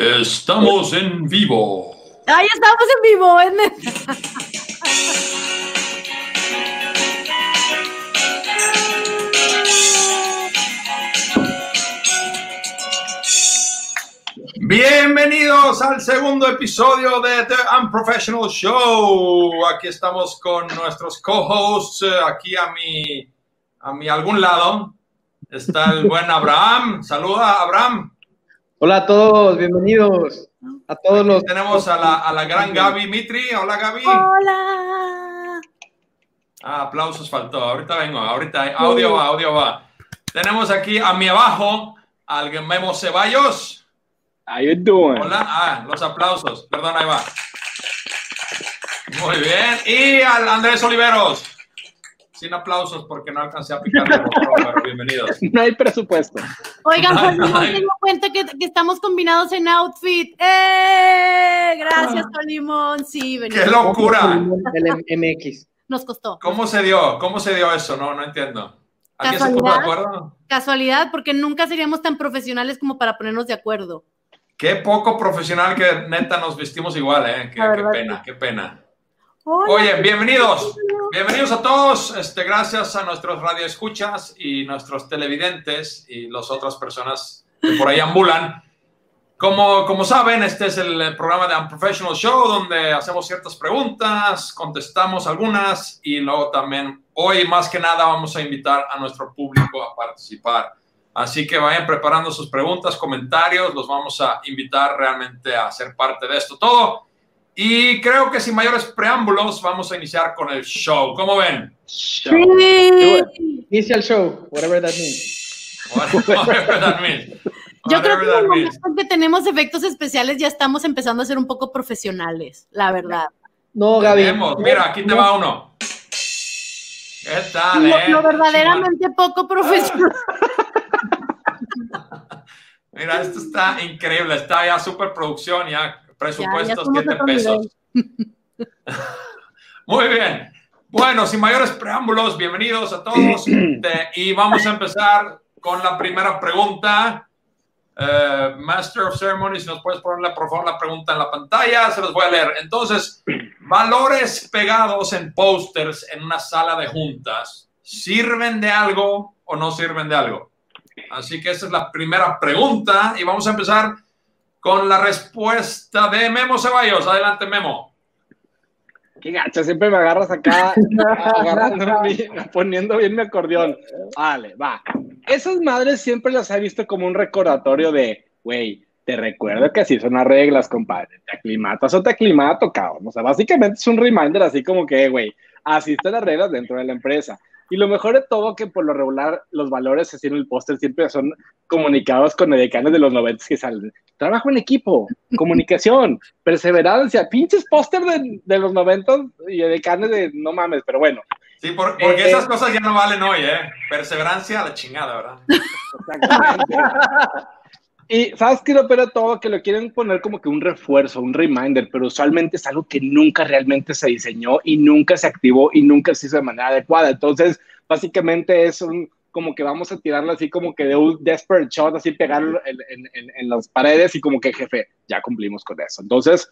Estamos en vivo. ¡Ay, estamos en vivo! en- Bienvenidos al segundo episodio de The Unprofessional Show. Aquí estamos con nuestros co-hosts. eh, Aquí a mi, a mi algún lado está el buen Abraham. Saluda, Abraham. Hola a todos, bienvenidos a todos los. Tenemos a la, a la gran Gaby Mitri. Hola, Gaby. ¡Hola! Ah, aplausos faltó. Ahorita vengo, ahorita audio va, audio va. Tenemos aquí a mi abajo al Memo Ceballos. How you doing? Hola, ah, los aplausos. Perdón, ahí va. Muy bien. Y al Andrés Oliveros. Sin aplausos porque no alcancé a picar el botón, pero bienvenidos. No hay presupuesto. Oigan, Ay, pues no tengo cuenta que, que estamos combinados en outfit. ¡Eh! Gracias, Tolimón. Sí, ¡Qué venimos. locura! El MX. Nos costó. ¿Cómo se dio? ¿Cómo se dio eso? No, no entiendo. ¿Alguien se puso de ¿Casualidad? acuerdo? Casualidad, porque nunca seríamos tan profesionales como para ponernos de acuerdo. Qué poco profesional que neta nos vestimos igual, ¿eh? Qué, qué pena, qué pena. Hola. Oye, bienvenidos. Bienvenidos a todos. Este, gracias a nuestros radioescuchas y nuestros televidentes y las otras personas que por ahí ambulan. Como, como saben, este es el programa de Unprofessional Show donde hacemos ciertas preguntas, contestamos algunas y luego también hoy más que nada vamos a invitar a nuestro público a participar. Así que vayan preparando sus preguntas, comentarios, los vamos a invitar realmente a ser parte de esto todo. Y creo que sin mayores preámbulos vamos a iniciar con el show. ¿Cómo ven? Show. Sí. Inicia el show, whatever that means. Whatever that means. Yo creo que en el momento en que tenemos efectos especiales ya estamos empezando a ser un poco profesionales, la verdad. No, Gaby. Tenemos, mira, aquí te va uno. ¿Qué tal, Lo, eh? lo verdaderamente poco profesional. Mira, esto está increíble. Está ya superproducción, ya presupuestos somos 7 otro pesos. Muy bien. Bueno, sin mayores preámbulos, bienvenidos a todos. Te- y vamos a empezar con la primera pregunta. Eh, Master of Ceremonies, si nos puedes ponerle por favor la pregunta en la pantalla, se los voy a leer. Entonces, valores pegados en pósters en una sala de juntas, ¿sirven de algo o no sirven de algo? Así que esa es la primera pregunta y vamos a empezar con la respuesta de Memo Ceballos. Adelante, Memo. Qué gacha, siempre me agarras acá, poniendo bien mi acordeón. Vale, va. Esas madres siempre las he visto como un recordatorio de, güey, te recuerdo que así son las reglas, compadre. Te aclimatas o te aclimato, cabrón. O sea, básicamente es un reminder así como que, güey, así están las reglas dentro de la empresa. Y lo mejor de todo que por lo regular los valores así en el póster siempre son comunicados con edecanes de los 90 que salen. Trabajo en equipo, comunicación, perseverancia, pinches póster de, de los 90 y edecanes de no mames, pero bueno. Sí, por- porque Eh, esas cosas ya no valen hoy, ¿eh? Perseverancia a la chingada, ¿verdad? Exactamente. Y sabes que lo peor todo, que lo quieren poner como que un refuerzo, un reminder, pero usualmente es algo que nunca realmente se diseñó y nunca se activó y nunca se hizo de manera adecuada. Entonces, básicamente es un como que vamos a tirarlo así como que de un desperate shot, así pegarlo en, en- en- en las paredes y como que jefe, ya cumplimos con eso. Entonces,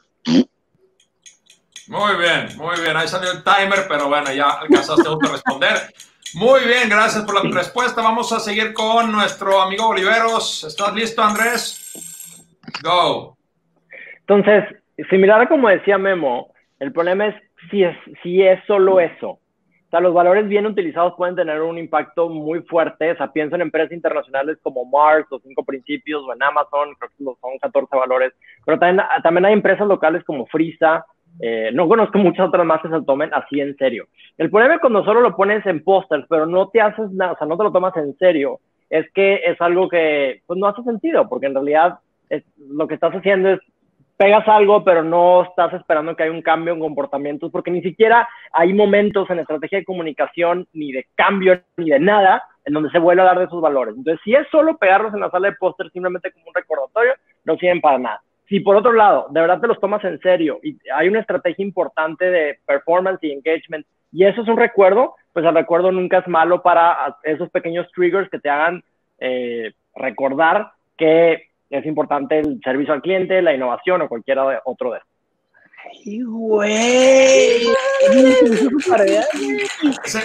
Muy bien, muy bien. Ahí salió el timer, pero bueno, ya alcanzaste a responder. Muy bien, gracias por la respuesta. Vamos a seguir con nuestro amigo Oliveros. ¿Estás listo, Andrés? Go. Entonces, similar a como decía Memo, el problema es si es, si es solo eso. O sea, los valores bien utilizados pueden tener un impacto muy fuerte. O sea, pienso en empresas internacionales como Mars, los cinco principios, o en Amazon, creo que son 14 valores. Pero también, también hay empresas locales como Frisa. Eh, no conozco muchas otras más que se tomen así en serio. El problema es cuando solo lo pones en pósters, pero no te haces nada, o sea, no te lo tomas en serio, es que es algo que pues, no hace sentido, porque en realidad lo que estás haciendo es pegas algo, pero no estás esperando que haya un cambio en comportamientos, porque ni siquiera hay momentos en estrategia de comunicación, ni de cambio, ni de nada, en donde se vuelve a hablar de esos valores. Entonces, si es solo pegarlos en la sala de póster simplemente como un recordatorio, no sirven para nada. Si por otro lado, de verdad te los tomas en serio y hay una estrategia importante de performance y engagement, y eso es un recuerdo, pues el recuerdo nunca es malo para esos pequeños triggers que te hagan eh, recordar que es importante el servicio al cliente, la innovación o cualquier otro de ¡Ay, güey!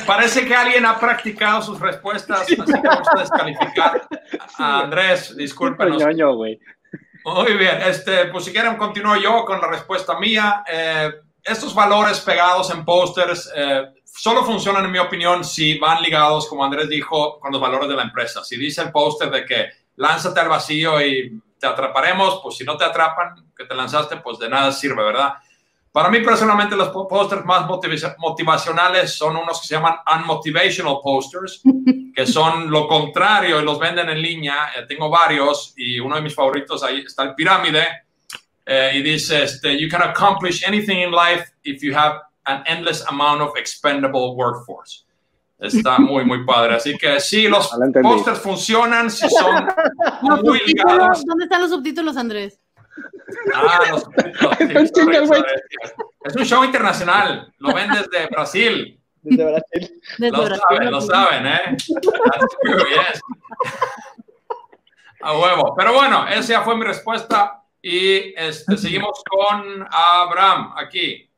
Parece que alguien ha practicado sus respuestas, así que vamos a descalificar a Andrés. Discúlpenos. Muy bien, este, pues si quieren continúo yo con la respuesta mía. Eh, estos valores pegados en pósters eh, solo funcionan, en mi opinión, si van ligados, como Andrés dijo, con los valores de la empresa. Si dice el póster de que lánzate al vacío y te atraparemos, pues si no te atrapan, que te lanzaste, pues de nada sirve, ¿verdad? Para mí personalmente los posters más motivacionales son unos que se llaman unmotivational posters, que son lo contrario y los venden en línea. Eh, tengo varios y uno de mis favoritos ahí está el pirámide eh, y dice, este, you can accomplish anything in life if you have an endless amount of expendable workforce. Está muy, muy padre. Así que sí, los posters funcionan si son muy ligados. ¿Dónde están los subtítulos, Andrés? Ah, los es un show internacional. Lo ven desde Brasil. Desde Brasil. lo saben, lo saben, ¿eh? A huevo. Pero bueno, esa ya fue mi respuesta. Y este, seguimos con Abraham aquí.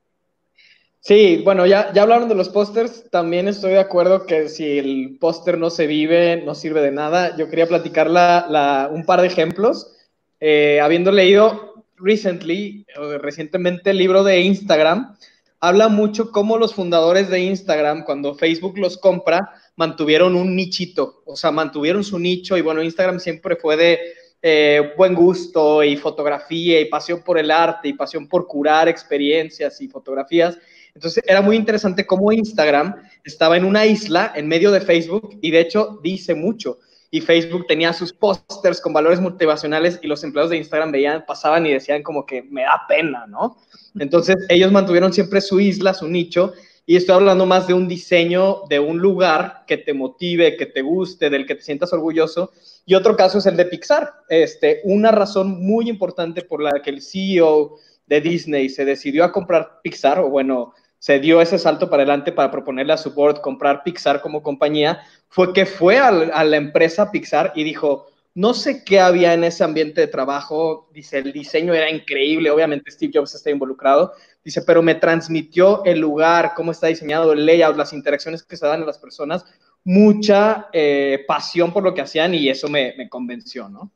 Sí, bueno, ya, ya hablaron de los pósters. También estoy de acuerdo que si el póster no se vive, no sirve de nada. Yo quería platicar la, un par de ejemplos. Eh, habiendo leído recently, recientemente el libro de Instagram, habla mucho cómo los fundadores de Instagram, cuando Facebook los compra, mantuvieron un nichito, o sea, mantuvieron su nicho y bueno, Instagram siempre fue de eh, buen gusto y fotografía y pasión por el arte y pasión por curar experiencias y fotografías. Entonces era muy interesante cómo Instagram estaba en una isla en medio de Facebook y de hecho dice mucho y Facebook tenía sus pósters con valores motivacionales y los empleados de Instagram veían, pasaban y decían como que me da pena, ¿no? Entonces ellos mantuvieron siempre su isla, su nicho, y estoy hablando más de un diseño de un lugar que te motive, que te guste, del que te sientas orgulloso. Y otro caso es el de Pixar. Este, una razón muy importante por la que el CEO de Disney se decidió a comprar Pixar, o bueno, se dio ese salto para adelante para proponerle a su board comprar Pixar como compañía, fue que fue a, la empresa Pixar y dijo, no sé qué había en ese ambiente de trabajo, dice, el diseño era increíble, obviamente Steve Jobs está involucrado, dice, pero me transmitió el lugar, cómo está diseñado, el layout, las interacciones que se dan a las personas, mucha eh, pasión por lo que hacían y eso me, me convenció, ¿no?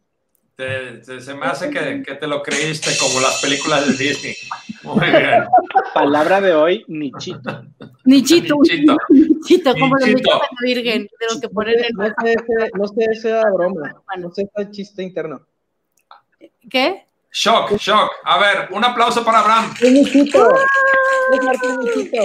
Se me hace que, que, te lo creíste como las películas de Disney. Muy bien. Palabra de hoy, nichito. Nichito. Nichito. nichito como los nichos de la Virgen, de los que ponen el... No sé, ese, no sé esa broma, no sé ese chiste interno. ¿Qué? Shock, shock. A ver, un aplauso para Abraham. Un nichito. Un nichito.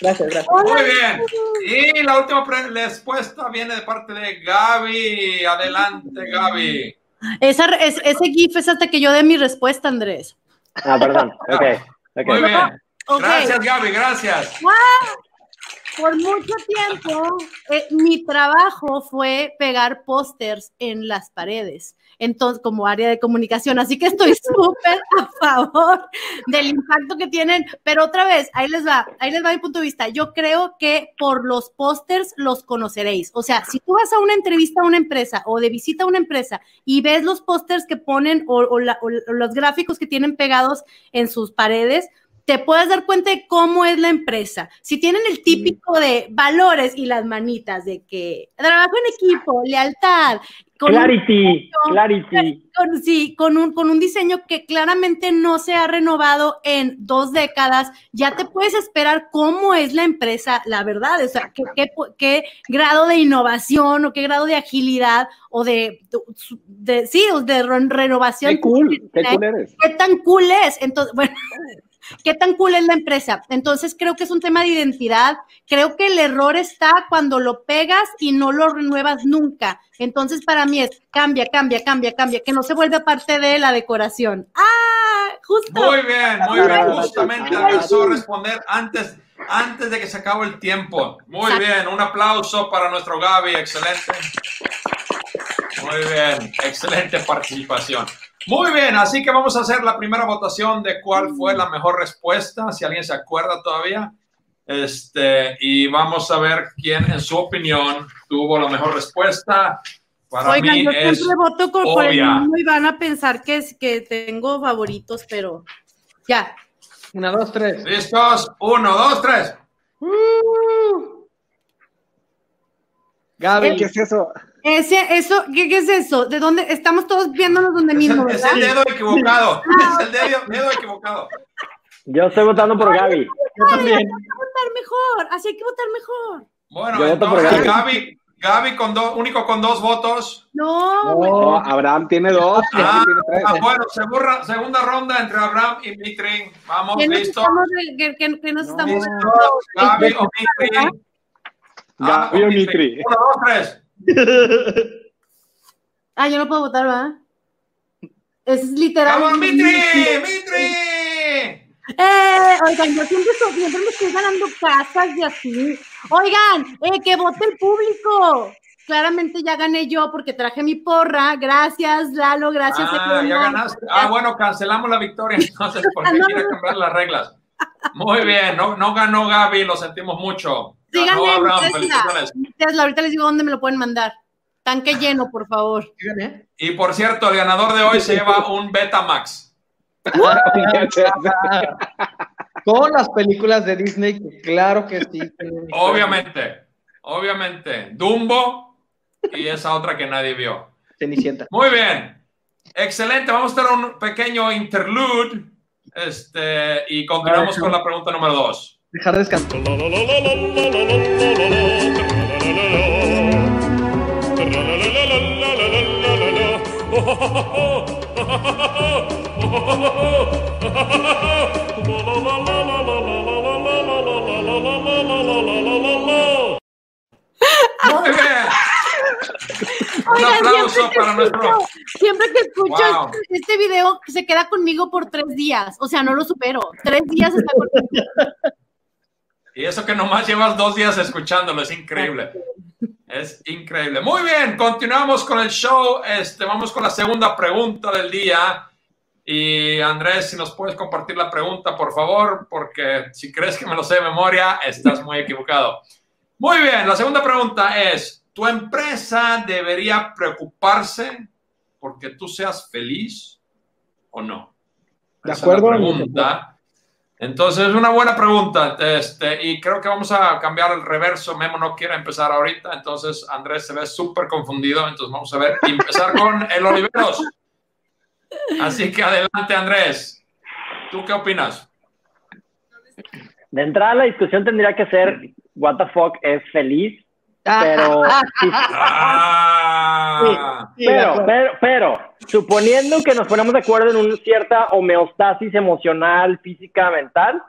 Gracias, gracias. Muy bien. Y la última respuesta viene de parte de Gaby. Adelante, Gaby. Esa, ese GIF es hasta que yo dé mi respuesta, Andrés. Ah, perdón. Ok. okay. Muy bien. Gracias, Gaby, gracias. Por mucho tiempo, eh, mi trabajo fue pegar pósters en las paredes, entonces, como área de comunicación. Así que estoy súper a favor del impacto que tienen. Pero otra vez, ahí les va, ahí les va mi punto de vista. Yo creo que por los pósters los conoceréis. O sea, si tú vas a una entrevista a una empresa o de visita a una empresa y ves los pósters que ponen o los gráficos que tienen pegados en sus paredes, te puedes dar cuenta de cómo es la empresa. Si tienen el típico de valores y las manitas de que trabajo en equipo, lealtad. clarity, clarity. Con, sí, con un, con un diseño que claramente no se ha renovado en dos décadas, ya te puedes esperar cómo es la empresa, la verdad, o sea, qué, qué, qué grado de innovación o qué grado de agilidad o de, de sí, de renovación. Qué cool, qué cool eres. Qué tan cool es. Entonces, bueno. ¿Qué tan cool es la empresa? Entonces creo que es un tema de identidad. Creo que el error está cuando lo pegas y no lo renuevas nunca. Entonces para mí es cambia, cambia, cambia, cambia, que no se vuelve parte de la decoración. Ah, justo. Muy bien, muy bien. Justamente alcanzó a responder antes, antes de que se acabe el tiempo. Muy bien, un aplauso para nuestro Gaby, excelente. Muy bien, excelente participación. Muy bien, así que vamos a hacer la primera votación de cuál fue la mejor respuesta, si alguien se acuerda todavía. Este, y vamos a ver quién, en su opinión, tuvo la mejor respuesta. para Oigan, mí yo es siempre voto con, por el mismo y van a pensar que, es, que tengo favoritos, pero ya. Una, dos, tres. ¿Listos? Uno, dos, tres. Gaby, ¿Qué es eso? Ese, eso, ¿qué, qué es eso? ¿De dónde? Estamos todos viéndonos donde Es mismo, el, es el dedo equivocado. Es el dedo, dedo equivocado. Yo estoy votando por Gaby. yo también. Hay que votar mejor, así hay que votar mejor. Bueno, Yo voto por entonces Gaby. Gaby, Gaby con dos, único con dos votos. No. No, Abraham tiene dos. Ah, Gaby tiene tres. ah, bueno, segunda, segunda ronda entre Abraham y Mitri. Vamos, ¿Qué nos listo. estamos, que, que- que nos estamos Gaby o Mitri. Ah, Gaby o Mitri. Uno, dos, tres. Ah, yo no puedo votar, ¿verdad? Es literal. ¡Vamos, Mitri! ¡Mitri! Eh, oigan, yo siempre, siempre me estoy ganando casas y así. Oigan, eh, que vote el público. Claramente ya gané yo porque traje mi porra. Gracias, Lalo. Gracias. Ah, ya ganaste. Ah, bueno, cancelamos la victoria entonces porque no, quiere cambiar las reglas. Muy bien, no, no ganó Gaby, lo sentimos mucho. En Abraham, Tesla. felicitaciones. Tesla, ahorita les digo dónde me lo pueden mandar. Tanque lleno, por favor. Y por cierto, el ganador de hoy se lleva un Betamax. Con las películas de Disney, claro que sí. Obviamente, obviamente. Dumbo y esa otra que nadie vio. Cenicienta. Muy bien. Excelente. Vamos a tener un pequeño interlude. Este, y continuamos con la pregunta número dos. Dejar descansar. Un aplauso siempre que nuestro. escucho- Siempre que escucho Wow. este, este video, se queda conmigo por tres días. O sea, no lo supero. Tres días está conmigo. Y eso que nomás llevas dos días escuchándolo, es increíble. Es increíble. Muy bien, continuamos con el show. Este, vamos con la segunda pregunta del día. Y Andrés, si nos puedes compartir la pregunta, por favor, porque si crees que me lo sé de memoria, estás muy equivocado. Muy bien, la segunda pregunta es, ¿tu empresa debería preocuparse porque tú seas feliz o no? De Esa es la acuerdo. pregunta. Entonces, es una buena pregunta. Este, y creo que vamos a cambiar el reverso. Memo no quiere empezar ahorita, entonces Andrés se ve súper confundido. Entonces, vamos a ver y empezar con el Oliveros. Así que adelante, Andrés. ¿Tú qué opinas? De entrada, la discusión tendría que ser: ¿What the fuck es feliz? Ah, Pero, Ah, Sí, pero, pero, pero, suponiendo que nos ponemos de acuerdo en una cierta homeostasis emocional, física, mental,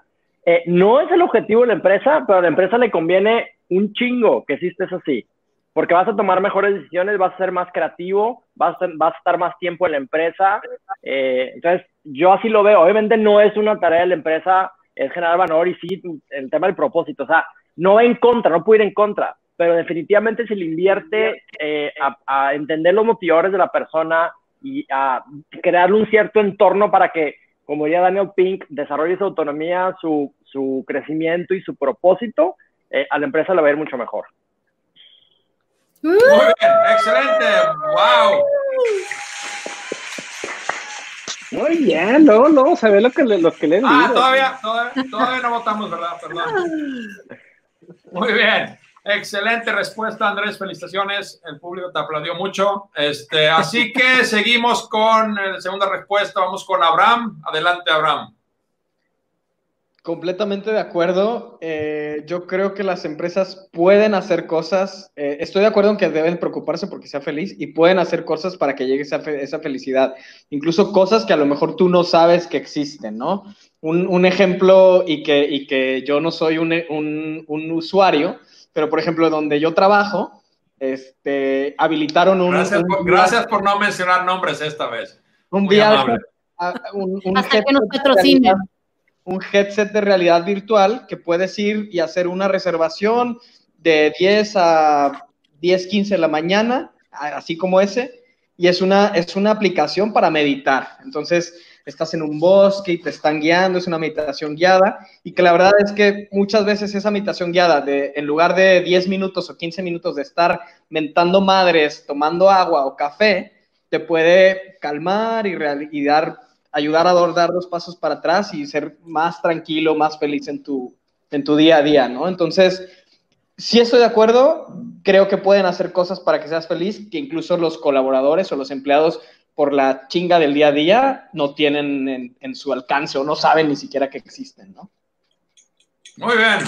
eh, no es el objetivo de la empresa, pero a la empresa le conviene un chingo que estés así. Porque vas a tomar mejores decisiones, vas a ser más creativo, vas a, ser- vas a estar más tiempo en la empresa. eh, entonces, yo así lo veo. Obviamente no es una tarea de la empresa, es generar valor y sí, el tema del propósito. O sea, no va en contra, no puede ir en contra, pero definitivamente se le invierte eh, a, a entender los motivadores de la persona y a crearle un cierto entorno para que, como diría Daniel Pink, desarrolle su autonomía, su, su crecimiento y su propósito, eh, a la empresa le va a ir mucho mejor. muy bien, excelente. Wow. Muy bien, no, no, se ve lo que le, los que leen Ah, todavía, todavía, todavía no votamos, ¿verdad? Perdón. Muy bien. Excelente respuesta, Andrés. Felicitaciones. El público te aplaudió mucho. Este, así que seguimos con la segunda respuesta. Vamos con Abraham. Adelante, Abraham. Completamente de acuerdo. Eh, yo creo que las empresas pueden hacer cosas. eh, estoy de acuerdo en que deben preocuparse porque sea feliz y pueden hacer cosas para que llegue esa, fe- esa felicidad. Incluso cosas que a lo mejor tú no sabes que existen, ¿no? Un, un ejemplo y que, y que yo no soy un, un- un usuario, pero por ejemplo, donde yo trabajo, este, habilitaron un, Gracias un por, día- gracias por no mencionar nombres esta vez. un Muy día un, un Hasta que nos headset de patrocinen. realidad- un headset de realidad virtual que puedes ir y hacer una reservación de 10 a 10, 15 de la mañana, así como ese, y es una, es una aplicación para meditar. Entonces, estás en un bosque y te están guiando, es una meditación guiada, y que la verdad es que muchas veces esa meditación guiada, de, en lugar de 10 minutos o 15 minutos de estar mentando madres, tomando agua o café, te puede calmar y, y dar, ayudar a dar dos pasos para atrás y ser más tranquilo, más feliz en tu, en tu día a día, ¿no? Entonces, si estoy de acuerdo, creo que pueden hacer cosas para que seas feliz, que incluso los colaboradores o los empleados por la chinga del día a día no tienen en, su alcance o no saben ni siquiera que existen, ¿no? Muy bien.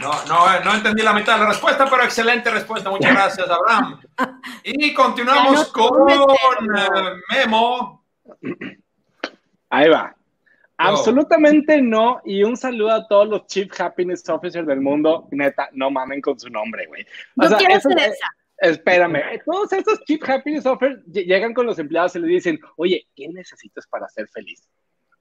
No, no, no entendí la mitad de la respuesta, pero excelente respuesta. Muchas gracias, Abraham. Y continuamos con eh, Memo. Ahí va. Absolutamente no. Y un saludo a todos los Chief Happiness Officers del mundo. Neta, no mamen con su nombre, güey. no quiero ser esa. Espérame, todos esos Chief Happiness Officers llegan con los empleados y les dicen, oye, ¿qué necesitas para ser feliz?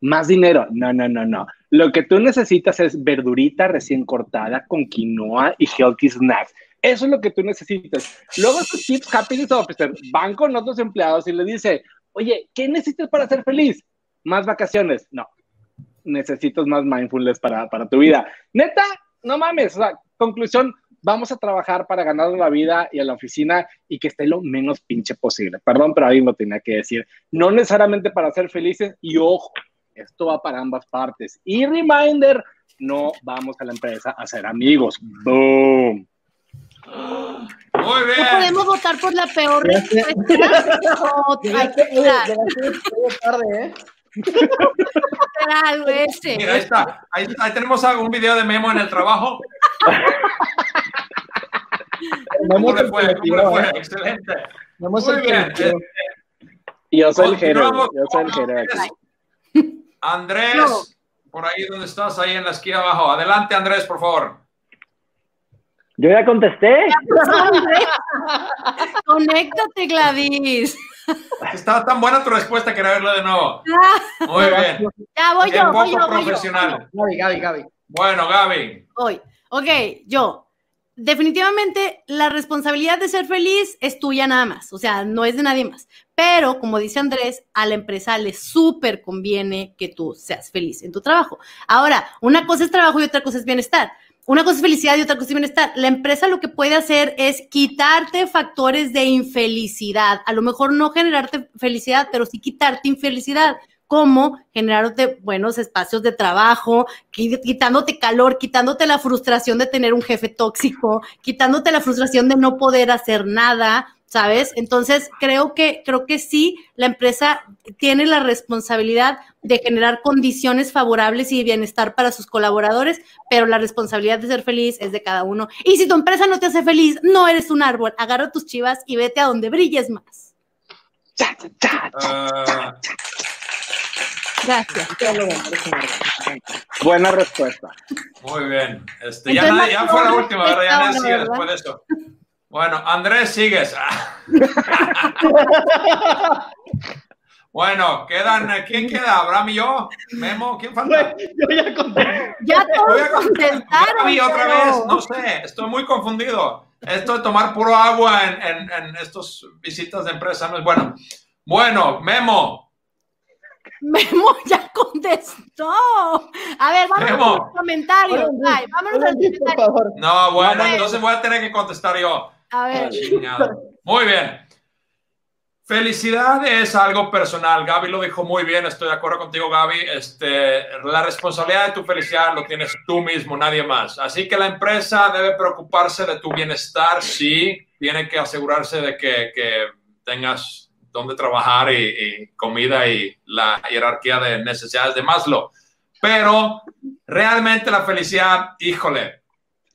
Más dinero. No, no, no, no. Lo que tú necesitas es verdurita recién cortada con quinoa y healthy snacks. Eso es lo que tú necesitas. Luego esos Chief Happiness Officers van con otros empleados y les dicen, oye, ¿qué necesitas para ser feliz? Más vacaciones. No, necesitas más mindfulness para, para tu vida. Neta, no mames, o sea, conclusión, vamos a trabajar para ganar la vida y a la oficina y que esté lo menos pinche posible. Perdón, pero ahí lo tenía que decir. No necesariamente para ser felices y ojo, esto va para ambas partes. Y reminder, no vamos a la empresa a ser amigos. Boom. Muy bien. No podemos votar por la peor respuesta. Mira, ahí está. Ahí, tenemos un video de Memo en el trabajo. ¿Cómo le fue? ¿Cómo le fue? Excelente. Muy bien. Yo soy el gerente. Yo soy el gerente. Andrés, por ahí donde estás, ahí en la esquina abajo. Adelante, Andrés, por favor. Yo ya contesté. Conéctate, Gladys. Estaba tan buena tu respuesta que era verla de nuevo. Muy bien. Ya voy yo, voy yo, profesional. Gaby, Gaby, Gaby. Bueno, Gaby. Hoy. Ok, yo. Definitivamente la responsabilidad de ser feliz es tuya nada más, o sea, no es de nadie más. Pero, como dice Andrés, a la empresa le súper conviene que tú seas feliz en tu trabajo. Ahora, una cosa es trabajo y otra cosa es bienestar una cosa es felicidad y otra cosa es bienestar. La empresa lo que puede hacer es quitarte factores de infelicidad. A lo mejor no generarte felicidad, pero sí quitarte infelicidad. Como generarte buenos espacios de trabajo, quitándote calor, quitándote la frustración de tener un jefe tóxico, quitándote la frustración de no poder hacer nada, ¿sabes? Entonces, creo que, creo que sí, la empresa tiene la responsabilidad de generar condiciones favorables y de bienestar para sus colaboradores, pero la responsabilidad de ser feliz es de cada uno. Y si tu empresa no te hace feliz, no eres un árbol, agarra tus chivas y vete a donde brilles más. Ah. Gracias. Buena respuesta. Muy bien. Este, ya, ya fue la última, ¿verdad? Ya no sigue después de eso. Bueno, Andrés, sigues. bueno, quedan, ¿quién queda? ¿Abraham y yo? ¿Memo? ¿Quién falta? Yo ya contesté. Ya todos contestaron. otra vez, no sé, estoy muy confundido. Esto de tomar puro agua en, en, en estos visitas de empresa no es bueno. Bueno, Memo, Memo ya contestó. A ver, vamos a los comentarios. Ay, vámonos a los No, bueno, entonces voy a tener que contestar yo. A ver. Muy bien. Felicidad es algo personal. Gaby lo dijo muy bien, estoy de acuerdo contigo, Gaby. Este, la responsabilidad de tu felicidad lo tienes tú mismo, nadie más. Así que la empresa debe preocuparse de tu bienestar, sí, tiene que asegurarse de que, que tengas donde trabajar y, comida y la jerarquía de necesidades de Maslow. Pero realmente la felicidad, híjole,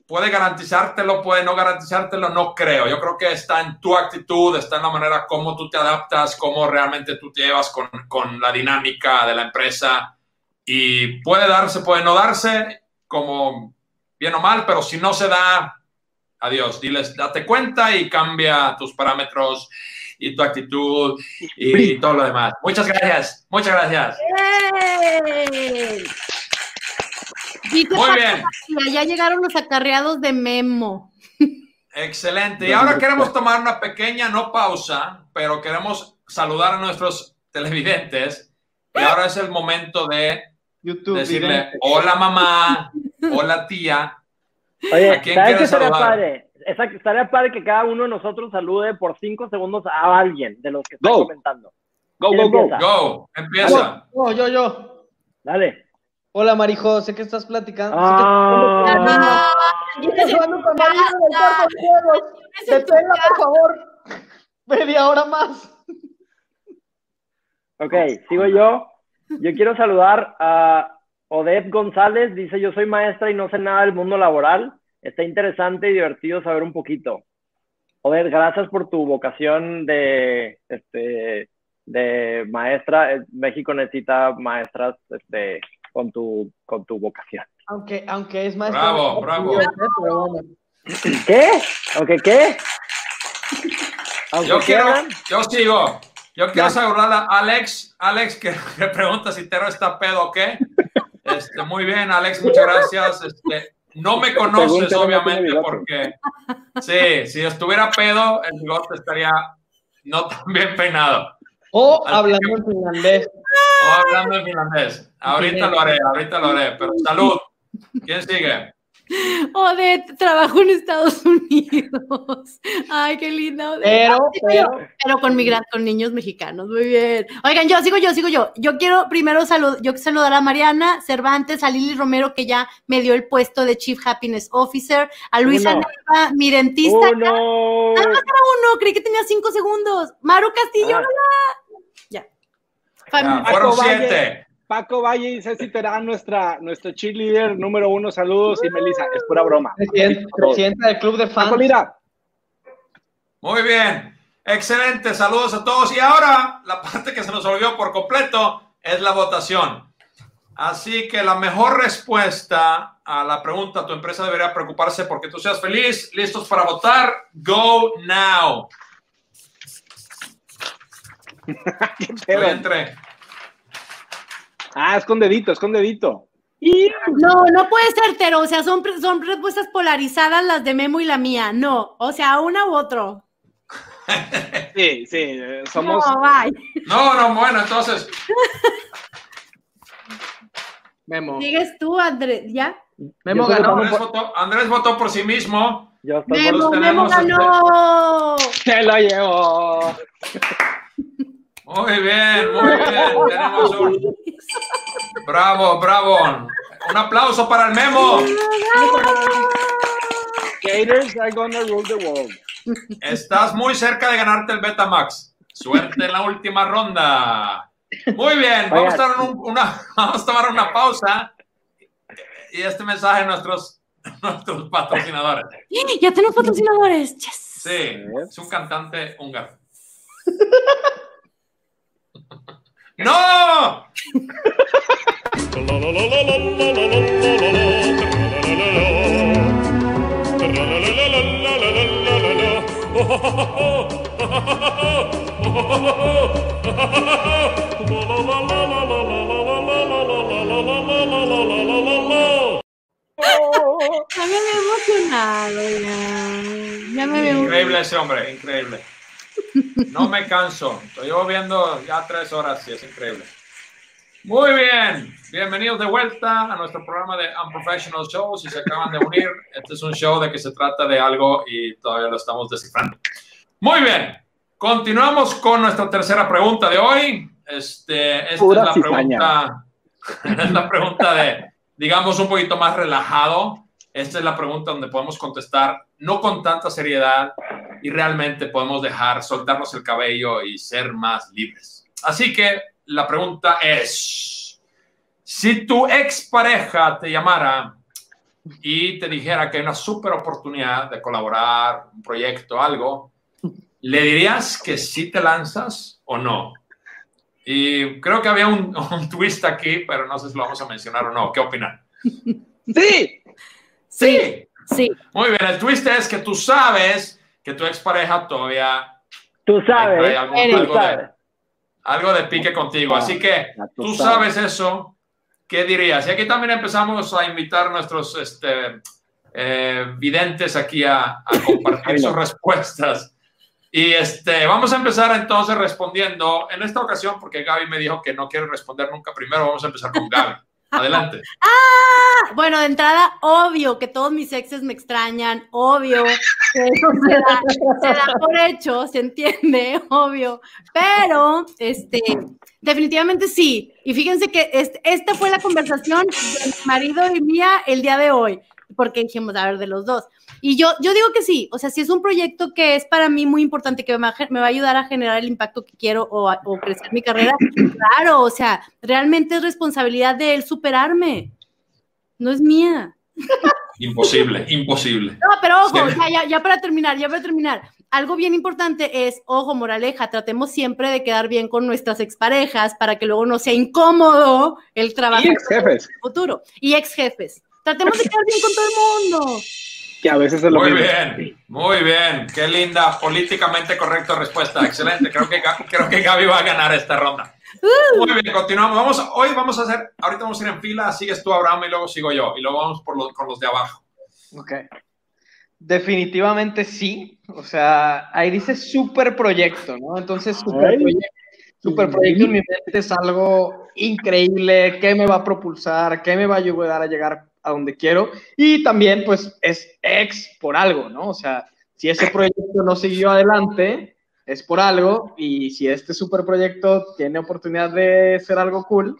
puede garantizártelo, puede no garantizártelo, no creo. Yo creo que está en tu actitud, está en la manera como tú te adaptas, cómo realmente tú te llevas con, con la dinámica de la empresa. Y puede darse, puede no darse, como bien o mal, pero si no se da, adiós, diles, date cuenta y cambia tus parámetros y tu actitud y, todo lo demás. Muchas gracias, muchas gracias. Muy bien. Ya llegaron los acarreados de Memo. Excelente. Y ahora queremos tomar una pequeña, no pausa, pero queremos saludar a nuestros televidentes y ahora es el momento de YouTube. decirle vidente. hola mamá, hola tía. Oye, ¿A quién ¿sabes qué saludar? padre? Exacto, estaría padre que cada uno de nosotros salude por cinco segundos a alguien de los que están Go. comentando. Go, ¿Quién go, go. empieza? Go, empieza. No, yo, yo. Dale. Hola, Marijo, sé que estás platicando. Ah. sé que juegos. Deténla, por favor. Media hora más. Ok, sigo yo. Yo quiero saludar a Odette González. Dice, yo soy maestra y no sé nada del mundo laboral. Está interesante y divertido saber un poquito. Odette, gracias por tu vocación de, este, de maestra. Eh, México necesita maestras este, con, tu, con tu vocación. Aunque, aunque es más. Bravo, bravo. Pero bueno. ¿Qué? ¿Aunque qué? Aunque Yo quiero, yo sigo. Yo quiero Ya. saludar a Alex, Alex que, que pregunta si Tero está pedo o qué. Este, muy bien, Alex, muchas gracias. Este, no me conoces, no obviamente, porque sí, si estuviera pedo, el bigote estaría no tan bien peinado. O Así hablando en finlandés. O hablando en finlandés. Ahorita lo haré, ahorita lo haré, pero salud. ¿Quién sigue? Odette trabajó en Estados Unidos. Ay, qué. Pero, Ah, yo, pero. pero con migrantes, con niños mexicanos. Muy bien. Oigan, yo sigo yo, sigo yo. Yo quiero primero salud, yo saludar a Mariana Cervantes, a Lili Romero, que ya me dio el puesto de Chief Happiness Officer, a Luisa Uno. Neiva, mi dentista. Uno. Nada más era uno, creí que tenía cinco segundos. Maru Castillo, Ah. hola. Ya. Fam- Ya, fueron siete. Paco Valle y Ceci Terán, nuestra, nuestro cheerleader número uno. Saludos. Y Melissa, es pura broma. Presidente- Presidenta del club de Paco fans. Lira. Muy bien. Excelente. Saludos a todos. Y ahora, la parte que se nos olvidó por completo es la votación. Así que la mejor respuesta a la pregunta, tu empresa debería preocuparse porque tú seas feliz. ¿Listos para votar? Go now. ¿Qué. Ah, escondedito, escondedito. No, no puede ser, Tero. O sea, son, son respuestas polarizadas las de Memo y la mía. No, o sea, una u otro. Sí, sí, somos. No, bye. No, no, bueno, entonces, Memo. Sigues tú, Andrés, ¿ya? Memo ganó. Andrés votó, Andrés votó por sí mismo. Yo Memo, Memo ganó. Se lo llevó. Muy bien, muy bien. Tenemos un. Bravo, bravo. Un aplauso para el memo. Gators are gonna rule the world. Estás muy cerca de ganarte el Betamax. Suerte en la última ronda. Muy bien, vamos a, dar un- una, vamos a tomar una pausa. Y este mensaje a nuestros, nuestros patrocinadores. Ya tenemos patrocinadores. Yes. Sí, es un cantante húngaro. ¡No! Ya me había emocionado, ya. Ya me había Increíble ese hombre, increíble. No me canso. Llevo viendo ya tres horas y es increíble. Muy bien. Bienvenidos de vuelta a nuestro programa de Unprofessional Show. Si se acaban de unir, este es un show de que se trata de algo y todavía lo estamos descifrando. Muy bien. Continuamos con nuestra tercera pregunta de hoy. Este, esta Pura es la cizaña. pregunta, es la pregunta de, digamos, un poquito más relajado. Esta es la pregunta donde podemos contestar no con tanta seriedad y realmente podemos dejar, soltarnos el cabello y ser más libres. Así que la pregunta es, si tu expareja te llamara y te dijera que hay una super oportunidad de colaborar, un proyecto, algo, ¿le dirías que sí te lanzas o no? Y creo que había un, un twist aquí, pero no sé si lo vamos a mencionar o no. ¿Qué opinan? Sí, Sí. Sí. Muy bien, el twist es que tú sabes que tu expareja todavía Tú hay por ahí sabes. algo, Eres. algo Tú de, sabes. algo de pique contigo. Así que Ya tú sabes eso. ¿Qué dirías? Y aquí también empezamos a invitar a nuestros este, eh, videntes aquí a, a compartir sus respuestas. Y este, vamos a empezar entonces respondiendo en esta ocasión, porque Gaby me dijo que no quiere responder nunca primero, vamos a empezar con Gaby. Adelante. ¡Ah! Bueno, de entrada, obvio que todos mis exes me extrañan, obvio que eso se da, se da por hecho, se entiende, obvio. Pero, este, definitivamente sí. Y fíjense que este, esta fue la conversación de mi marido y mía el día de hoy, porque dijimos, a ver, de los dos. Y yo, yo digo que sí, o sea, si es un proyecto que es para mí muy importante, que me va, me va a ayudar a generar el impacto que quiero o, a- o crecer mi carrera, claro, o sea, realmente es responsabilidad de él superarme, no es mía. Imposible, imposible. No, pero ojo, ya, ya, ya para terminar, ya para terminar. Algo bien importante es, ojo, moraleja, tratemos siempre de quedar bien con nuestras exparejas para que luego no sea incómodo el trabajo Y ex jefes, en el futuro. Y ex jefes. Tratemos de quedar bien con todo el mundo. que a veces es lo Muy mismo. bien, muy bien. Qué linda, políticamente correcta respuesta. Excelente. Creo que, creo que Gaby va a ganar esta ronda. Muy bien, continuamos. Vamos, hoy vamos a hacer, ahorita vamos a ir en fila. Sigues tú, Abraham, y luego sigo yo. Y luego vamos por los, con los de abajo. Ok. Definitivamente sí. O sea, ahí dice super proyecto, ¿no? Entonces, super Ay. proyecto, super proyecto en mi mente es algo increíble, que me va a propulsar, que me va a ayudar a llegar a donde quiero. Y también, pues, es ex por algo, ¿no? O sea, si ese proyecto no siguió adelante, es por algo. Y si este super proyecto tiene oportunidad de ser algo cool,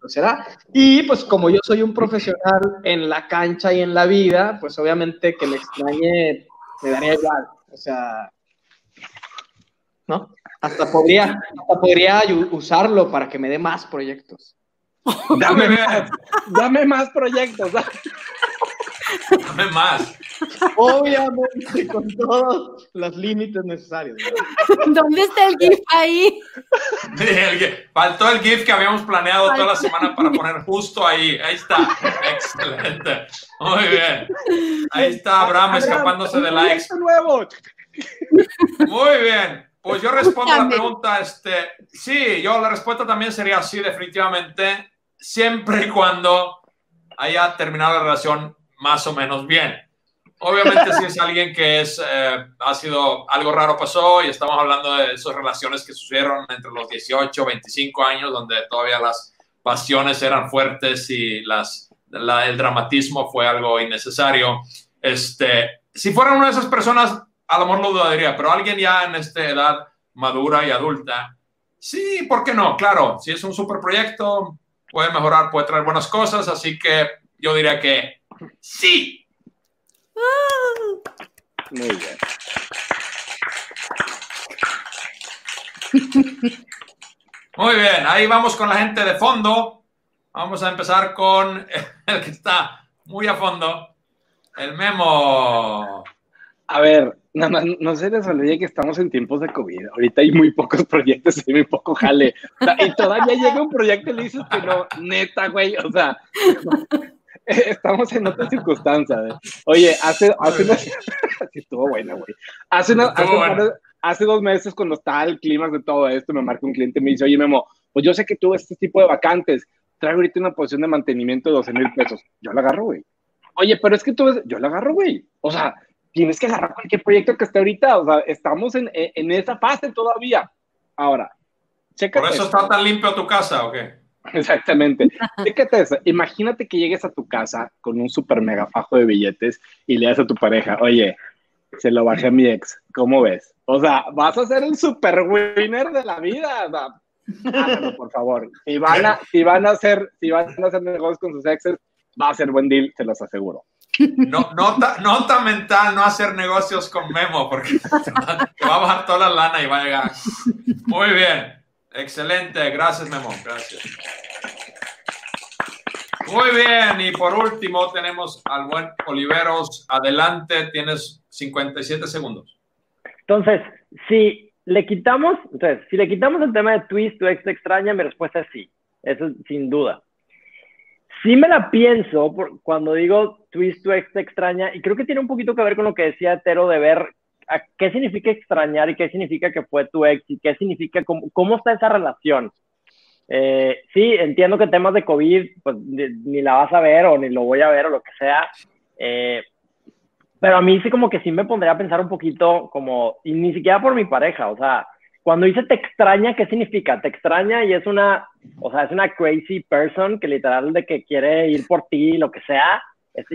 lo será. Y pues como yo soy un profesional en la cancha y en la vida, pues obviamente que me extrañe me daría igual. O sea, ¿no? Hasta podría, hasta podría usarlo para que me dé más proyectos. Dame más, dame más proyectos. da- Dame más. Obviamente con todos los límites necesarios. ¿verdad? ¿Dónde está el GIF ahí? Faltó el GIF que habíamos planeado toda la semana para poner justo ahí. Ahí está. Excelente. Muy bien. Ahí está Abraham escapándose de la ex. proyecto nuevo. Muy bien. Pues yo respondo a la pregunta, este, sí, yo la respuesta también sería sí, definitivamente, siempre y cuando haya terminado la relación más o menos bien. Obviamente si es alguien que es, eh, ha sido, algo raro pasó y estamos hablando de esas relaciones que sucedieron entre los 18, 25 años, donde todavía las pasiones eran fuertes y las, la- el dramatismo fue algo innecesario. Este, si fuera una de esas personas, a lo mejor lo dudaría, pero alguien ya en esta edad madura y adulta, sí, ¿por qué no? Claro, si es un super proyecto, puede mejorar, puede traer buenas cosas, así que yo diría que sí. Muy bien. Muy bien, ahí vamos con la gente de fondo. Vamos a empezar con el que está muy a fondo, el memo. A ver, nada más, no se les olvide que estamos en tiempos de COVID. Ahorita hay muy pocos proyectos y muy poco jale. O sea, y todavía llega un proyecto y le dices que no, neta, güey. O sea, estamos en otras circunstancias. ¿eh? Oye, hace, hace unas- sí, estuvo buena, güey. Hace, dos meses, cuando estaba el clima de todo esto, me marca un cliente y me dice, oye, Memo, pues yo sé que tú este tipo de vacantes. Traigo ahorita una posición de mantenimiento de 12 mil pesos. Yo la agarro, güey. Oye, pero es que tú ves, yo la agarro, güey. O sea, tienes que agarrar cualquier proyecto que esté ahorita. O sea, estamos en, en, esa fase todavía. Ahora, chécate. ¿Por eso está tan limpio tu casa o qué? Exactamente. Chécate eso. Imagínate que llegues a tu casa con un super mega fajo de billetes y le das a tu pareja, oye, se lo bajé a mi ex. ¿Cómo ves? O sea, vas a ser el super winner de la vida. O sea, háganlo, por favor. Si van a, si van a hacer, si van a hacer negocios con sus exes, va a ser buen deal, se los aseguro. No, nota, nota mental, no hacer negocios con Memo, porque te va a bajar toda la lana y va a llegar. Muy bien, excelente, gracias Memo, gracias. Muy bien, y por último tenemos al buen Oliveros. Adelante, tienes 57 segundos. Entonces, si le quitamos, entonces, si le quitamos el tema de twist, tu ex te extraña, mi respuesta es sí. Eso es sin duda. Sí me la pienso por, cuando digo twist, tu ex extraña, y creo que tiene un poquito que ver con lo que decía Tero de ver a qué significa extrañar y qué significa que fue tu ex y qué significa, cómo, cómo está esa relación. Eh, sí, entiendo que temas de COVID, pues ni, ni la vas a ver o ni lo voy a ver o lo que sea. Eh, Pero a mí sí como que sí me pondría a pensar un poquito como, y ni siquiera por mi pareja, o sea, cuando dice te extraña, ¿qué significa? Te extraña y es una, o sea, es una crazy person que literal de que quiere ir por ti, lo que sea.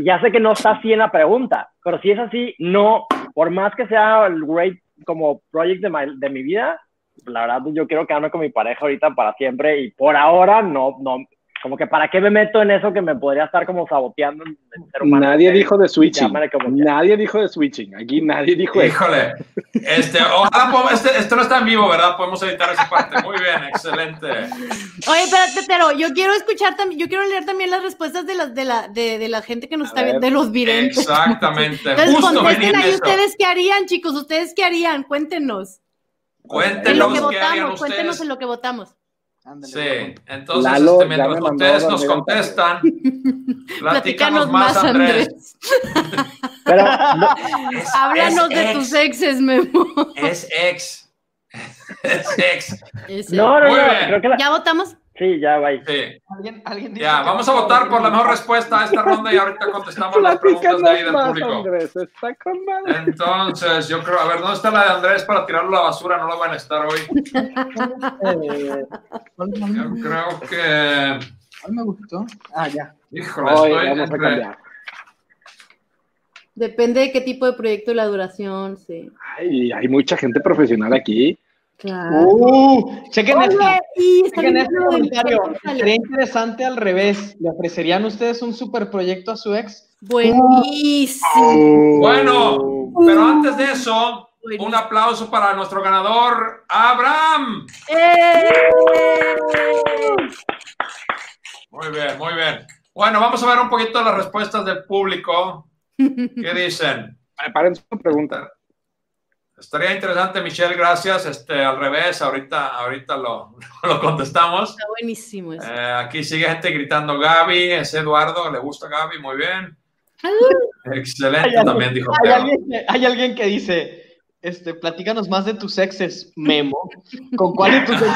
Ya sé que no está así en la pregunta, pero si es así, no, por más que sea el great como project de, my- de mi vida, la verdad yo quiero quedarme con mi pareja ahorita para siempre y por ahora no, no, como que para qué me meto en eso que me podría estar como saboteando el ser humano. Nadie dijo de switching. Nadie dijo de switching. Aquí nadie dijo eso. Híjole, este, ojalá este, esto no está en vivo, ¿verdad? Podemos editar esa parte. Muy bien, excelente. Oye, espérate, pero yo quiero escuchar también, yo quiero leer también las respuestas de la, de la, de, de la gente que nos A está viendo, de los videntes. Exactamente, Entonces justo contesten ahí eso. ustedes qué harían, chicos, ustedes qué harían, cuéntenos. En lo Cuéntenos que qué harían votamos, cuéntenos en lo que votamos. Ándale, Sí, entonces Lalo este, mientras ustedes nos contestan, platícanos más, Andrés. Pero no, Es- Háblanos es de ex, tus exes, Memo. Es ex. Es ex. Ese. no, no, Muy no, bien. creo que la, ¿Ya votamos? Sí, ya, bye. Sí. ¿Alguien, alguien dice Ya, que vamos a votar por la mejor respuesta a esta ronda y ahorita contestamos las preguntas de ahí del público. Andrés. Está con madre. Entonces, yo creo, a ver, ¿dónde está la de Andrés para tirarlo a la basura? No la van a estar hoy. Eh, ¿cuál, cuál- Yo creo que. cuál me gustó? Ah, ya. Híjole, Hoy estoy vamos a cambiar. Depende de qué tipo de proyecto y la duración, sí. Ay, hay mucha gente profesional aquí. Claro. Uh, chequen. Oye, y Chequen este comentario. Sería interesante al revés. ¿Le ofrecerían ustedes un super proyecto a su ex? Buenísimo. Bueno, pero antes de eso, Buenísimo. un aplauso para nuestro ganador, Abraham. ¡Eh! Muy bien, muy bien. Bueno, vamos a ver un poquito las respuestas del público. ¿Qué dicen? Preparen su pregunta. Estaría interesante, Michelle, gracias. Este, al revés, ahorita, ahorita lo, lo contestamos. Está buenísimo eso. Eh, aquí sigue gente gritando Gaby, es Eduardo, le gusta Gaby, muy bien. Excelente, Hay también dijo Hay alguien, hay alguien que dice, este, platícanos más de tus exes, Memo. ¿Con cuál de tus exes,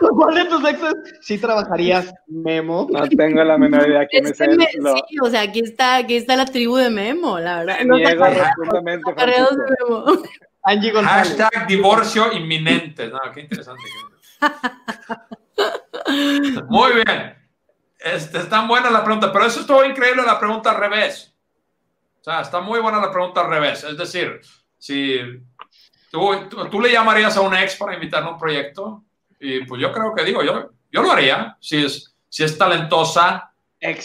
¿con cuál de tus exes sí trabajarías, Memo? No tengo la menor idea quién Es es que él. me- Lo sí, o sea, aquí está, aquí está la tribu de Memo, la verdad. Niego rotundamente, Memo. Angie González. Hashtag divorcio inminente. No, qué interesante. Muy bien. Este, está buena la pregunta, pero eso estuvo increíble la pregunta al revés. O sea, está muy buena la pregunta al revés. Es decir, si tú, tú, tú le llamarías a un ex para invitarle a un proyecto, y pues yo creo que digo, yo, yo lo haría. Si es, si es talentosa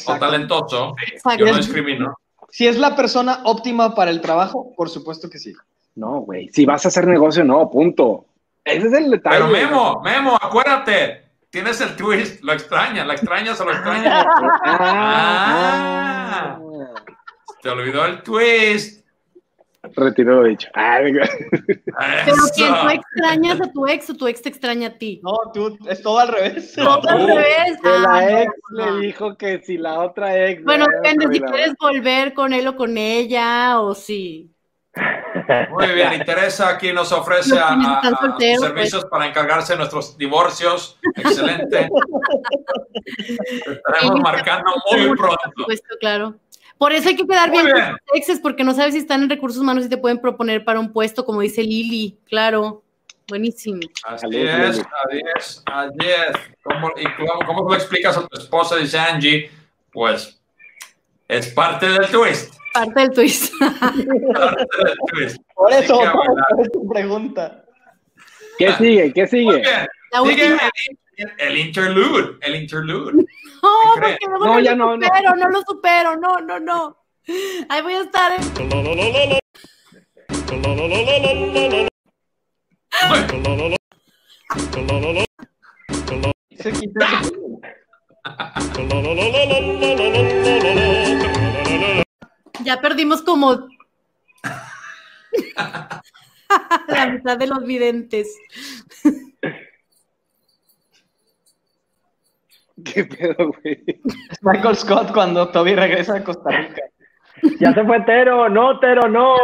o talentoso, Exacto. yo no discrimino. Si es la persona óptima para el trabajo, por supuesto que sí. No, güey. Si vas a hacer negocio, no, punto. Ese es el detalle. Pero Memo, Memo, acuérdate, tienes el twist, lo extrañas, la extrañas o lo extrañas. Ah, Ah. Te olvidó el twist. Retiro lo dicho. Ah, Pero Eso. ¿quién tú extrañas a tu ex o tu ex te extraña a ti? No, tú, es todo al revés. No, Todo al revés. que Ah, la ex no. le dijo que si la otra ex. Bueno, depende si quieres volver con él o con ella o si. Muy bien, y Teresa aquí nos ofrece a, a- Están a sus solteros, servicios para encargarse de nuestros divorcios. Excelente. Te estaremos marcando muy Por pronto. supuesto, claro. Por eso hay que quedar Muy bien, bien. con exes, porque no sabes si están en recursos humanos y te pueden proponer para un puesto, como dice Lili. Claro. Buenísimo. Así es, Lili. así es, así es. ¿Cómo, y cómo, cómo lo explicas a tu esposa? Dice Angie. Pues es parte del twist. Parte del twist. Por eso, es tu pregunta. ¿Qué sigue? ¿Qué sigue? bien. La Sigue última. el, el interlude. El interlude. No, porque luego No, no, ya lo no, no. supero, no. lo supero, no, no, no. Ahí voy a estar. en- Se quita Ya perdimos como la mitad de los videntes. ¿Qué pedo, güey? Es Michael Scott cuando Toby regresa de Costa Rica. Ya se fue Tero, no, Tero, no.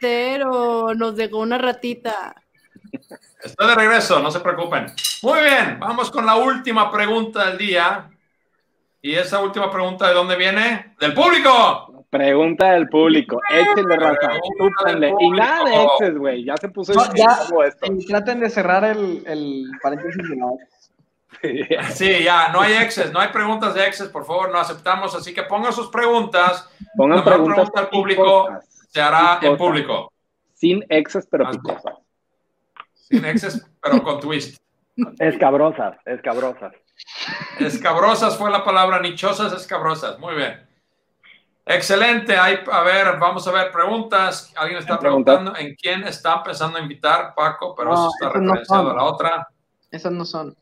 Pero nos dejó una ratita. Estoy de regreso, no se preocupen. Muy bien, vamos con la última pregunta del día. Y esa última pregunta, ¿de dónde viene? ¡Del público! Pregunta del público. Échenle raza. Y nada de exes, güey. Ya se puso No, ya. esto. Y traten de cerrar el, el paréntesis de la Sí, ya, no hay exes, no hay preguntas de exes, por favor, no aceptamos. Así que pongan sus preguntas. Pongan preguntas pregunta al público picosas. Se hará en público. Sin exes, pero picosas. Sin exes, pero con twist. Escabrosas, escabrosas. Escabrosas fue la palabra, nichosas, escabrosas. Muy bien. Excelente. Hay, a ver, vamos a ver preguntas. Alguien está preguntando en quién está empezando a invitar, Paco, pero No, eso está no referenciado a la otra. Esas no son.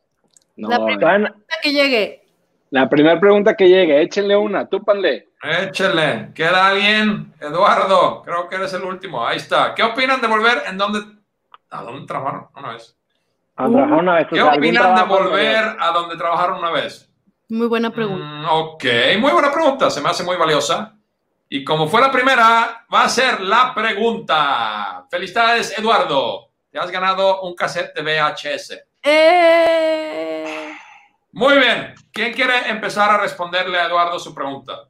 No, La primera- Todavía- que llegue. La primera pregunta que llegue, échenle una, túpanle. Échele. ¿Queda alguien? Eduardo, creo que eres el último. Ahí está. ¿Qué opinan de volver en dónde? ¿A dónde trabajaron una vez? a trabajar una vez. o ¿Qué opinan de volver a donde trabajaron una vez? Muy buena pregunta. Mm, ok, muy buena pregunta, se me hace muy valiosa. Y como fue la primera, va a ser la pregunta. Felicidades, Eduardo. Te has ganado un cassette de VHS. Eh, Muy bien. ¿Quién quiere empezar a responderle a Eduardo su pregunta?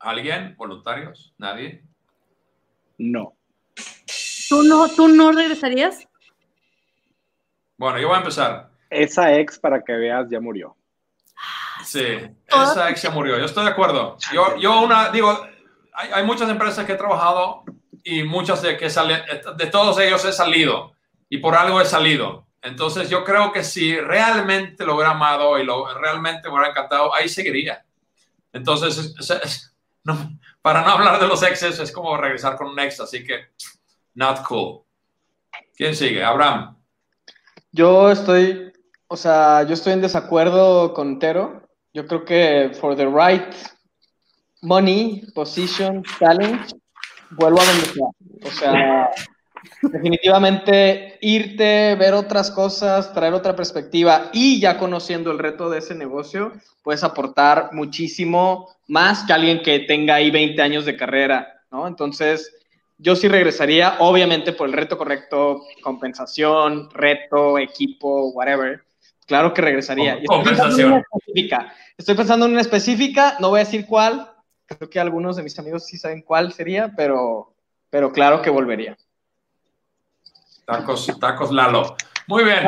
¿Alguien? ¿Voluntarios? ¿Nadie? No. ¿tú, no, ¿Tú no regresarías? Bueno, yo voy a empezar. Esa ex, para que veas, ya murió. Sí, esa ex ya murió. Yo estoy de acuerdo. Yo, yo una, digo, hay, hay muchas empresas que he trabajado y muchas de que sale, de todos ellos he salido y por algo he salido. Entonces yo creo que si realmente lo hubiera amado y lo realmente me hubiera encantado, ahí seguiría. Entonces, es- es- es- no, para no hablar de los exes, es como regresar con un ex, así que not cool. ¿Quién sigue? Abraham. Yo estoy, o sea, yo estoy en desacuerdo con Tero. Yo creo que for the right money, position, talent, vuelvo a donde. O sea, definitivamente irte, ver otras cosas, traer otra perspectiva y ya conociendo el reto de ese negocio, puedes aportar muchísimo más que alguien que tenga ahí 20 años de carrera, ¿no? Entonces, yo sí regresaría, obviamente por el reto correcto, compensación, reto, equipo, whatever. Claro que regresaría. Y estoy pensando en una específica. Estoy pensando en una específica, no voy a decir cuál. Creo que algunos de mis amigos sí saben cuál sería, pero, pero claro que volvería. Tacos, tacos Lalo. Muy bien.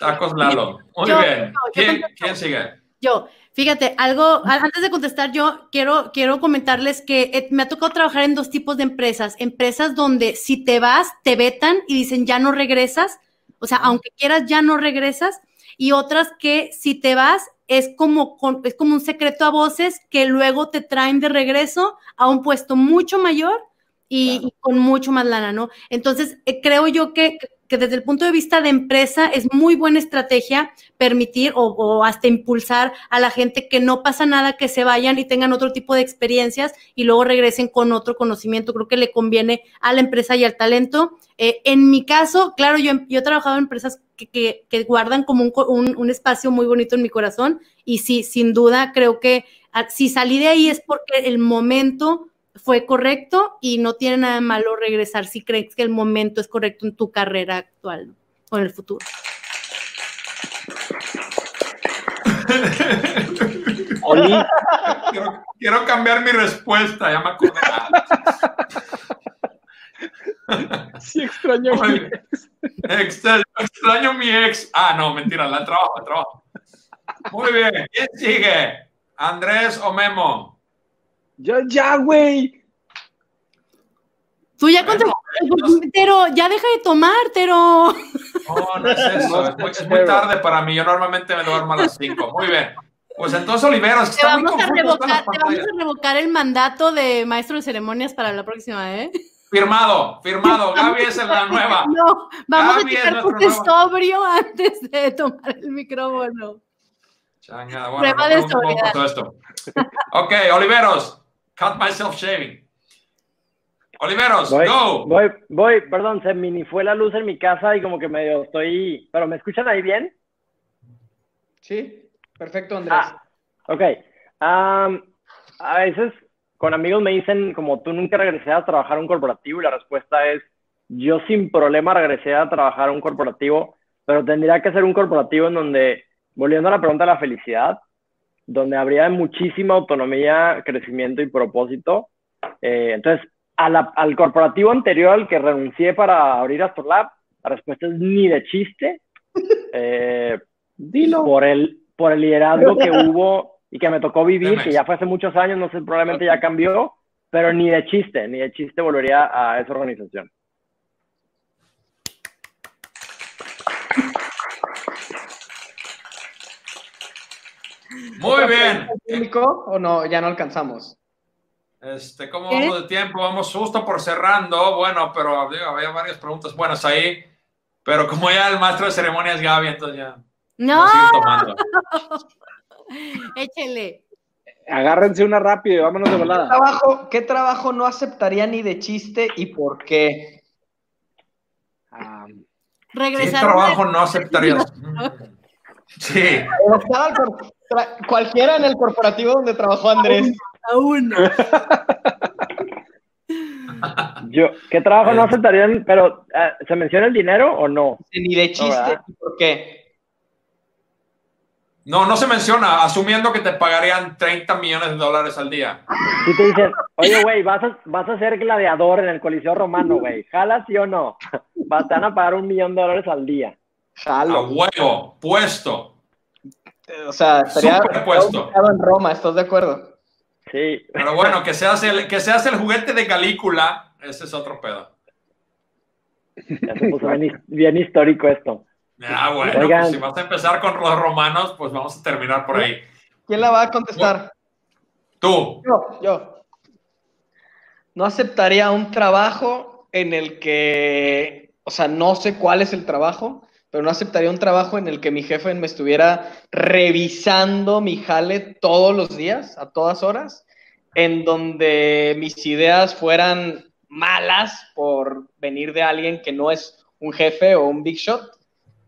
Tacos Lalo. Muy Yo- bien. yo ¿Quién, contesto. quién sigue? Yo, fíjate, algo, antes de contestar, yo quiero, quiero comentarles que eh, me ha tocado trabajar en dos tipos de empresas. Empresas donde si te vas, te vetan y dicen ya no regresas. O sea, aunque quieras, ya no regresas. Y otras que si te vas, es como, es como un secreto a voces que luego te traen de regreso a un puesto mucho mayor y, y con mucho más lana, ¿no? Entonces, eh, creo yo que, que desde el punto de vista de empresa es muy buena estrategia permitir o, hasta impulsar a la gente que no pasa nada, que se vayan y tengan otro tipo de experiencias y luego regresen con otro conocimiento. Creo que le conviene a la empresa y al talento. Eh, en mi caso, claro, yo, yo he trabajado en empresas que, que- guardan como un, un- un espacio muy bonito en mi corazón y sí, sin duda, creo que ah, si salí de ahí es porque el momento fue correcto y no tiene nada de malo regresar si crees que el momento es correcto en tu carrera actual ¿no? o en el futuro. Oli, Quiero, quiero cambiar mi respuesta, ya me acordé. Sí extraño. Bien. Extra- extraño mi ex. Ah, no, mentira, la trabajo, la trabajo. Muy bien. ¿Quién sigue? ¿Andrés o Memo? Yo ya, güey. Tú ya Bueno, contestaste, pero ya deja de tomar, pero No, no es eso. Es muy, es muy tarde para mí. Yo normalmente me duermo a las 5. Muy bien. Pues entonces, Oliveros, te está muy vamos, a revocar, te vamos a revocar el mandato de maestro de ceremonias para la próxima, ¿eh? Firmado, firmado. Gaby es la nueva. No, vamos Gaby a nuestro porque sobrio antes de tomar el micrófono. Changa, bueno, Prueba no de sobriedad. pasó esto. Ok, Oliveros. Cut myself shaving. Oliveros, Voy, go. voy, voy, perdón, se mini fue la luz en mi casa y como que medio estoy, pero ¿me escuchan ahí bien? Sí, perfecto, Andrés. Ah, ok. A veces con amigos me dicen como tú nunca regresé a trabajar a un corporativo y la respuesta es yo sin problema regresé a trabajar a un corporativo, pero tendría que ser un corporativo en donde, volviendo a la pregunta de la felicidad, donde habría muchísima autonomía, crecimiento y propósito. Eh, entonces, al corporativo anterior al que renuncié para abrir Astrolab, la respuesta es ni de chiste. Eh, Dilo. Por el, por el liderazgo que hubo y que me tocó vivir, que ya fue hace muchos años, no sé, probablemente ya cambió, pero ni de chiste, ni de chiste volvería a esa organización. Muy bien. o no? Ya no alcanzamos. Este, ¿Cómo vamos de tiempo? Vamos justo por cerrando. Bueno, pero había varias preguntas buenas ahí. Pero como ya el maestro de ceremonias Gaby, entonces ya. No. Échele. Agárrense una rápido y vámonos de volada. ¿Qué trabajo, ¿Qué trabajo no aceptaría ni de chiste y por qué? Regresar. ¿Qué trabajo no aceptarías? Sí. Cualquiera en el corporativo donde trabajó Andrés. Aún. Yo, ¿qué trabajo no aceptarían? Pero, eh, ¿se menciona el dinero o no? Ni de chiste. ¿Por qué? No, no se menciona, asumiendo que te pagarían 30 millones de dólares al día. Si te dicen, oye, güey, vas a, vas a ser gladiador en el Coliseo Romano, güey. ¿Jalas sí o no? Vas, te van a pagar un millón de dólares al día. Jalo. A huevo, puesto. O sea, estaría en Roma, ¿estás de acuerdo? Sí. Pero bueno, que seas el, que seas el juguete de Calícula, ese es otro pedo. Ya se puso bien, histórico esto. Ah, bueno, pues si vas a empezar con los romanos, pues vamos a terminar por ahí. ¿Quién la va a contestar? Tú. Yo, yo. No aceptaría un trabajo en el que, o sea, no sé cuál es el trabajo, pero no aceptaría un trabajo en el que mi jefe me estuviera revisando mi jale todos los días, a todas horas, en donde mis ideas fueran malas por venir de alguien que no es un jefe o un big shot,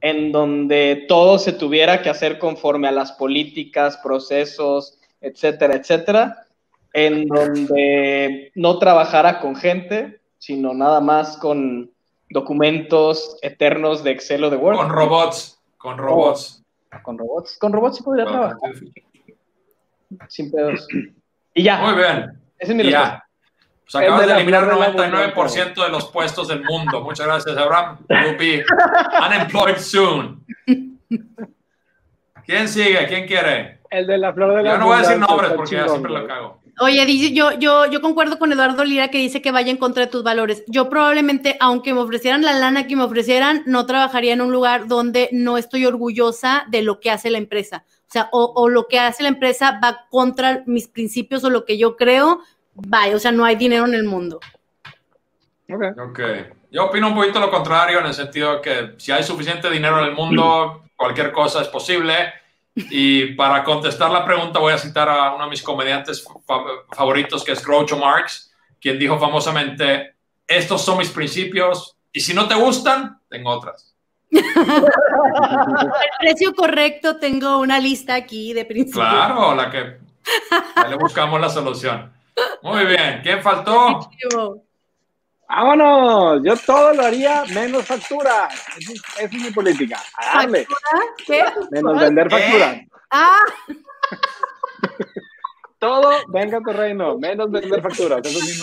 en donde todo se tuviera que hacer conforme a las políticas, procesos, etcétera, etcétera, en donde no trabajara con gente, sino nada más con documentos eternos de Excel o de Word. Con robots, con robots. con robots, con robots sí podría trabajar. Sin pedos. Y ya. Muy bien. Ese es mi ya. Pues acabas de eliminar 99% de los puestos del mundo. Muchas gracias, Abraham. You'll be unemployed soon. ¿Quién sigue? ¿Quién quiere? El de la flor de la Yo no voy a decir nombres porque ya siempre lo cago. Oye, dice, yo, yo, yo concuerdo con Eduardo Lira que dice que vaya en contra de tus valores. Yo probablemente, aunque me ofrecieran la lana que me ofrecieran, no trabajaría en un lugar donde no estoy orgullosa de lo que hace la empresa. O sea, o, lo que hace la empresa va contra mis principios o lo que yo creo, vaya, o sea, no hay dinero en el mundo. Ok. Ok. Yo opino un poquito lo contrario en el sentido de que si hay suficiente dinero en el mundo, cualquier cosa es posible y para contestar la pregunta voy a citar a uno de mis comediantes favoritos, que es Groucho Marx, quien dijo famosamente, estos son mis principios y si no te gustan, tengo otras. El precio correcto, tengo una lista aquí de principios. Claro, la que le buscamos la solución. Muy bien, ¿quién faltó? Vámonos, yo todo lo haría menos factura. Esa es, mi política. A darle. ¿Qué? Menos vender factura. Ah. todo venga a tu reino, menos vender facturas. Eso es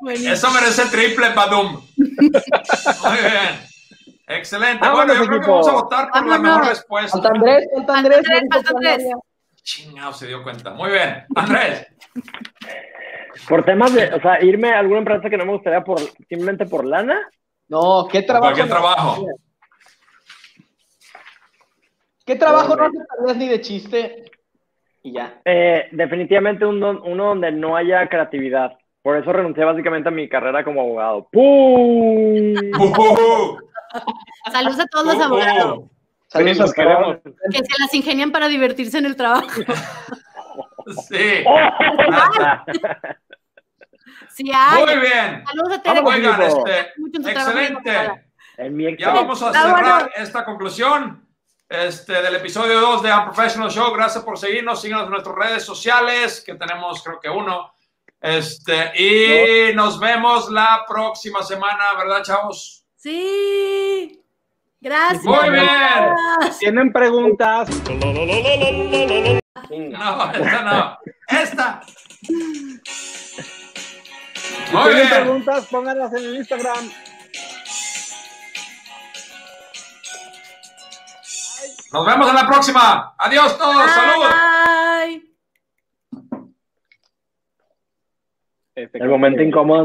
mi Eso merece triple Badum. Muy bien. Excelente. bueno, yo creo que vamos a votar por la mejor respuesta. Falta Andrés, falta Andrés. Andrés, Andrés. Chingado, se dio cuenta. Muy bien. Andrés. Por temas de, o sea, irme a alguna empresa que no me gustaría por simplemente por lana. No, ¿qué trabajo? ¿Qué trabajo? ¿Qué trabajo no aceptarías ni de chiste? Y ya. Eh, definitivamente uno, uno donde no haya creatividad. Por eso renuncié básicamente a mi carrera como abogado. ¡Pum! Saludos a todos los abogados. Saludos, queremos. Que se las ingenian para divertirse en el trabajo. Sí. sí hay. Muy bien. Saludos a Tere. Oigan, este, excelente. Ya vamos a cerrar esta conclusión este, del episodio 2 de Unprofessional Show. Gracias por seguirnos. Síganos en nuestras redes sociales, que tenemos creo que uno. Este, y nos vemos la próxima semana, ¿verdad, chavos? Sí. Gracias. Muy bien. ¿Tienen preguntas? No, esta no. Esta. Si Muy tienen bien. preguntas, pónganlas en el Instagram. Nos vemos en la próxima. Adiós todos. Salud. Bye. Este, El momento incómodo